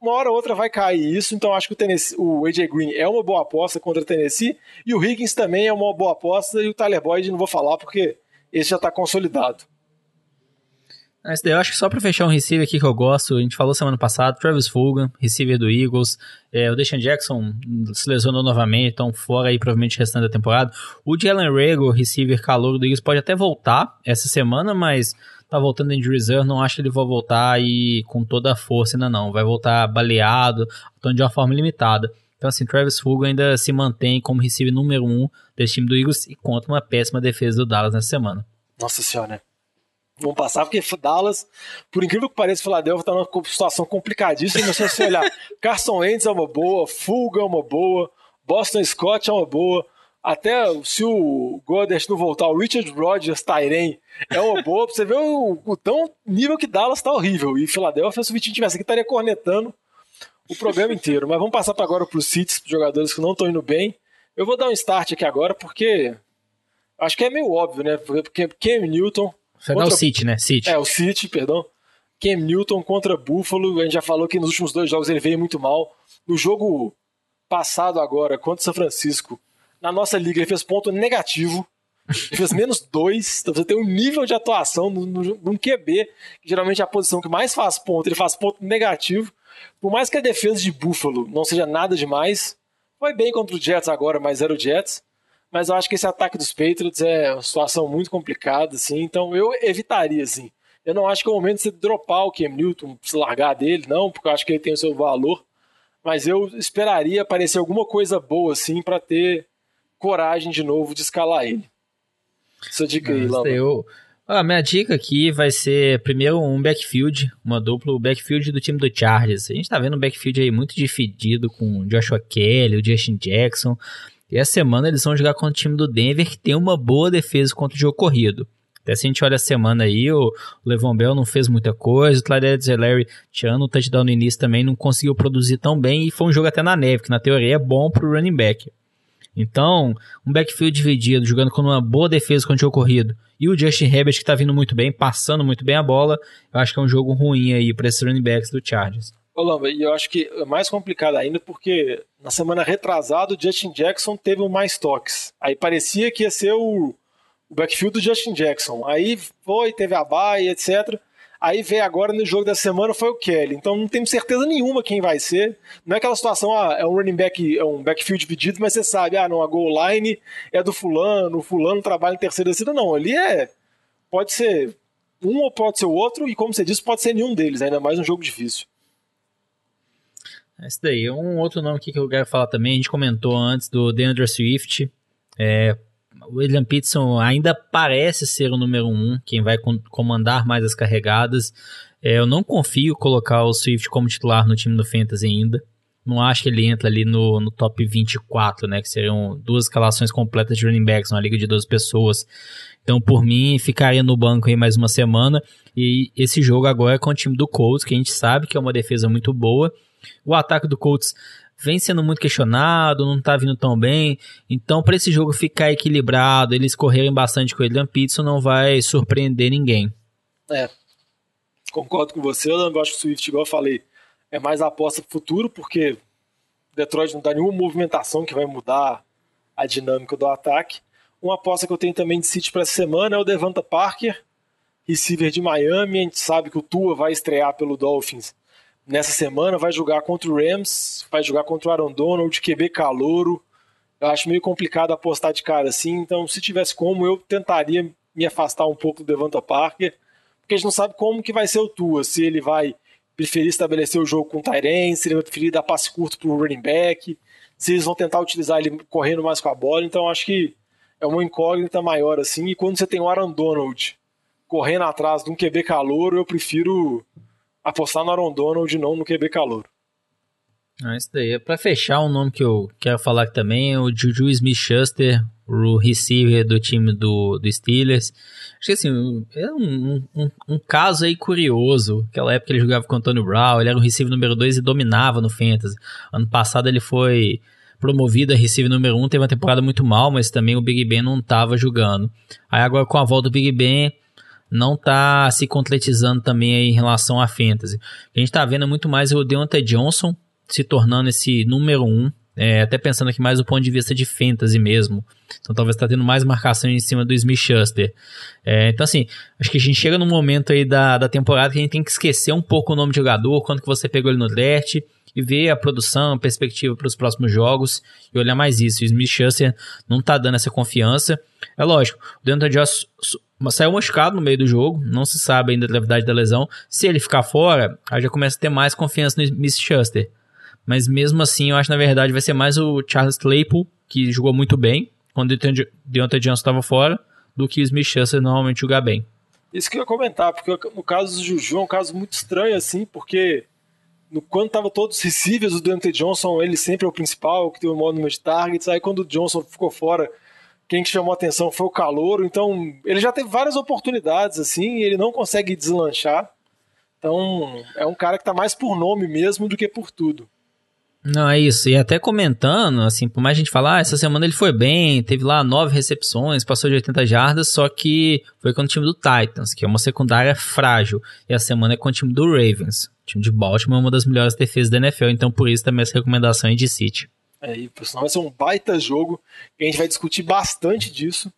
Speaker 2: uma hora ou outra vai cair isso. Então acho que o, o AJ Green é uma boa aposta contra o Tennessee, e o Higgins também é uma boa aposta, e o Tyler Boyd não vou falar porque esse já está consolidado.
Speaker 3: Esse daí eu acho que só para fechar um receiver aqui que eu gosto, a gente falou semana passada, Travis Fulgham, receiver do Eagles, é, o Deshaun Jackson se lesionou novamente, então fora aí provavelmente restante da temporada. O Jalen Rago, receiver calor do Eagles, pode até voltar essa semana, mas tá voltando em reserve, não acho que ele vai voltar aí com toda a força ainda não, vai voltar baleado, então de uma forma limitada. Então assim, Travis Fulgham ainda se mantém como receiver número um desse time do Eagles e contra uma péssima defesa do Dallas nessa semana.
Speaker 2: Nossa senhora, né? Vão passar, porque Dallas, por incrível que pareça, Philadelphia está numa situação complicadíssima. Se você olhar, *laughs* Carson Wentz é uma boa, Fulga é uma boa, Boston Scott é uma boa, até se o Goddard não voltar, o Richard Rodgers, Tyren, é uma boa, pra você ver o, o tão nível que Dallas está horrível. E Philadelphia, se o Vitinho tivesse aqui, estaria cornetando o programa inteiro. Mas vamos passar para agora para os Cits, jogadores que não estão indo bem. Eu vou dar um start aqui agora, porque acho que é meio óbvio, né? Porque Cam Newton
Speaker 3: contra... o City, né? City.
Speaker 2: É, o City, perdão. Cam Newton contra Buffalo. A gente já falou que nos últimos dois jogos ele veio muito mal. No jogo passado agora, contra o São Francisco, na nossa liga ele fez ponto negativo. Ele fez menos *laughs* dois. Então você tem um nível de atuação num QB, que geralmente é a posição que mais faz ponto. Ele faz ponto negativo. Por mais que a defesa de Buffalo não seja nada demais, foi bem contra o Jets agora, mas era o Jets mas eu acho que esse ataque dos Patriots é uma situação muito complicada, assim, então eu evitaria, assim. Eu não acho que é o momento de você dropar o Cam Newton, se largar dele, não, porque eu acho que ele tem o seu valor, mas eu esperaria aparecer alguma coisa boa, assim, para ter coragem de novo de escalar ele. Essa dica aí, Lama.
Speaker 3: Eu... A minha dica aqui vai ser, primeiro, um backfield, uma dupla, o backfield do time do Chargers. A gente tá vendo um backfield aí muito dividido com Joshua Kelly, o Justin Jackson. E essa semana eles vão jogar contra o time do Denver, que tem uma boa defesa contra o jogo corrido. Até se a gente olha a semana aí, o Levon Bell não fez muita coisa, o Clyde Zeleri tirando o touchdown no início também não conseguiu produzir tão bem e foi um jogo até na neve, que na teoria é bom pro running back. Então, um backfield dividido, jogando com uma boa defesa contra o jogo corrido, e o Justin Herbert que tá vindo muito bem, passando muito bem a bola, eu acho que é um jogo ruim aí para esses running backs do Chargers.
Speaker 2: Lamba, e eu acho que é mais complicado ainda porque na semana retrasada o Justin Jackson teve mais toques. Aí parecia que ia ser o, o backfield do Justin Jackson. Aí foi, teve a bye, etc. Aí veio agora no jogo da semana foi o Kelly. Então não tenho certeza nenhuma quem vai ser. Não é aquela situação, ah, é um running back, é um backfield dividido, mas você sabe, ah, não, a goal line é do fulano, o fulano trabalha em terceira descida. Não, ali é. Pode ser um ou pode ser o outro, e como você disse, pode ser nenhum deles, ainda mais um jogo difícil.
Speaker 3: Esse daí. Um outro nome aqui que eu quero falar também, a gente comentou antes do DeAndre Swift. É, William Peterson ainda parece ser o número um, quem vai comandar mais as carregadas. É, eu não confio colocar o Swift como titular no time do Fantasy ainda. não acho que ele entra ali no, no top 24, né? Que seriam duas escalações completas de running backs, uma liga de 12 pessoas. Então, por mim, ficaria no banco aí mais uma semana. E esse jogo agora é com o time do Colts, que a gente sabe que é uma defesa muito boa. O ataque do Colts vem sendo muito questionado, não tá vindo tão bem. Então, para esse jogo ficar equilibrado, eles correrem bastante com o Adrian Peterson, não vai surpreender ninguém.
Speaker 2: É, concordo com você. Eu gosto que o Swift, igual eu falei, é mais a aposta pro futuro, porque Detroit não dá nenhuma movimentação que vai mudar a dinâmica do ataque. Uma aposta que eu tenho também de City para essa semana é o Devonta Parker, receiver de Miami. A gente sabe que o Tua vai estrear pelo Dolphins nessa semana, vai jogar contra o Rams, vai jogar contra o Aaron Donald, QB calouro. Eu acho meio complicado apostar de cara assim, então se tivesse como, eu tentaria me afastar um pouco do Devonta Parker, porque a gente não sabe como que vai ser o Tua, se ele vai preferir estabelecer o jogo com o Tyrene, se ele vai preferir dar passe curto para o running back, se eles vão tentar utilizar ele correndo mais com a bola, então acho que é uma incógnita maior assim, e quando você tem o Aaron Donald correndo atrás de um QB calouro, eu prefiro apostar no Aaron Donald não no QB calouro.
Speaker 3: Ah, isso daí. Para fechar, um nome que eu quero falar também é o Juju Smith-Schuster, o receiver do time do, do Steelers. Acho que assim, é um, um, um, caso aí curioso. Aquela época ele jogava com o Antônio Brown, ele era o receiver número 2 e dominava no Fantasy. Ano passado ele foi promovido a receiver número 1, um, teve uma temporada muito mal, mas também o Big Ben não estava jogando. Aí agora com a volta do Big Ben, não tá se concretizando também em relação à fantasy. A gente tá vendo muito mais o Deontay Johnson se tornando esse número um, é, até pensando aqui mais do ponto de vista de fantasy mesmo. Então talvez tá tendo mais marcação em cima do Smith Schuster. É, então assim, acho que a gente chega num momento aí da, da temporada que a gente tem que esquecer um pouco o nome do jogador, quando que você pegou ele no draft, e ver a produção, a perspectiva para os próximos jogos e olhar mais isso. O Smith Schuster não tá dando essa confiança. É lógico, o Deontay Johnson saiu machucado no meio do jogo, não se sabe ainda a gravidade da lesão. Se ele ficar fora, aí já começa a ter mais confiança no Smith Schuster. Mas mesmo assim, eu acho na verdade vai ser mais o Charles Claypool, que jogou muito bem, quando o Deontay Johnson estava fora, do que o Smith Schuster normalmente jogar bem.
Speaker 2: Isso que eu ia comentar, porque no caso do Juju é um caso muito estranho, assim, porque no, quando tava todos os receivers, o Deontay Johnson, ele sempre é o principal, que tem o maior número de targets, aí quando o Johnson ficou fora, quem chamou a atenção foi o Calouro, então ele já teve várias oportunidades assim, e ele não consegue deslanchar. Então é um cara que tá mais por nome mesmo do que por tudo.
Speaker 3: Não, é isso. E até comentando, assim, por mais a gente falar, ah, essa semana ele foi bem, teve lá nove recepções, passou de 80 jardas, só que foi com o time do Titans, que é uma secundária frágil. E a semana é com o time do Ravens. O time de Baltimore é uma das melhores defesas da NFL, então por isso também essa recomendação é de City.
Speaker 2: É, e por sinal vai ser um baita jogo, a gente vai discutir bastante disso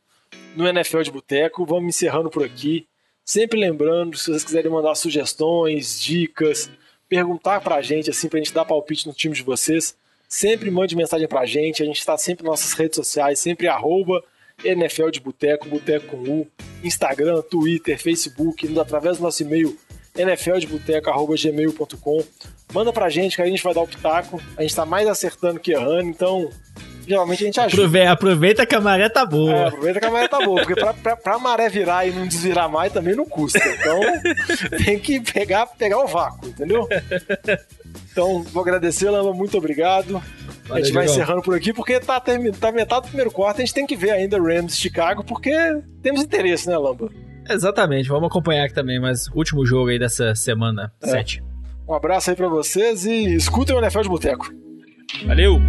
Speaker 2: no NFL de Boteco. Vamos encerrando por aqui. Sempre lembrando, se vocês quiserem mandar sugestões, dicas, perguntar pra gente, assim, pra gente dar palpite no time de vocês, sempre mande mensagem pra gente. A gente está sempre nas nossas redes sociais, sempre arroba NFL de Boteco, Boteco com U, Instagram, Twitter, Facebook, através do nosso e-mail nfldeboteco.gmail.com. Manda pra gente que a gente vai dar o pitaco. A gente tá mais acertando que errando, então geralmente a gente ajuda.
Speaker 3: Aproveita, aproveita que a maré tá boa. É,
Speaker 2: aproveita que a maré tá boa, porque pra, pra, pra maré virar e não desvirar mais também não custa. Então *laughs* tem que pegar, pegar o vácuo, entendeu? Então, vou agradecer, Lama, muito obrigado. Valeu, a gente vai encerrando por aqui, porque tá, tá metade do primeiro quarto, a gente tem que ver ainda Rams Chicago, porque temos interesse, né, Lamba?
Speaker 3: Exatamente, vamos acompanhar aqui também, mas último jogo aí dessa semana é. 7.
Speaker 2: Um abraço aí pra vocês e escutem o NFL de Boteco.
Speaker 3: Valeu!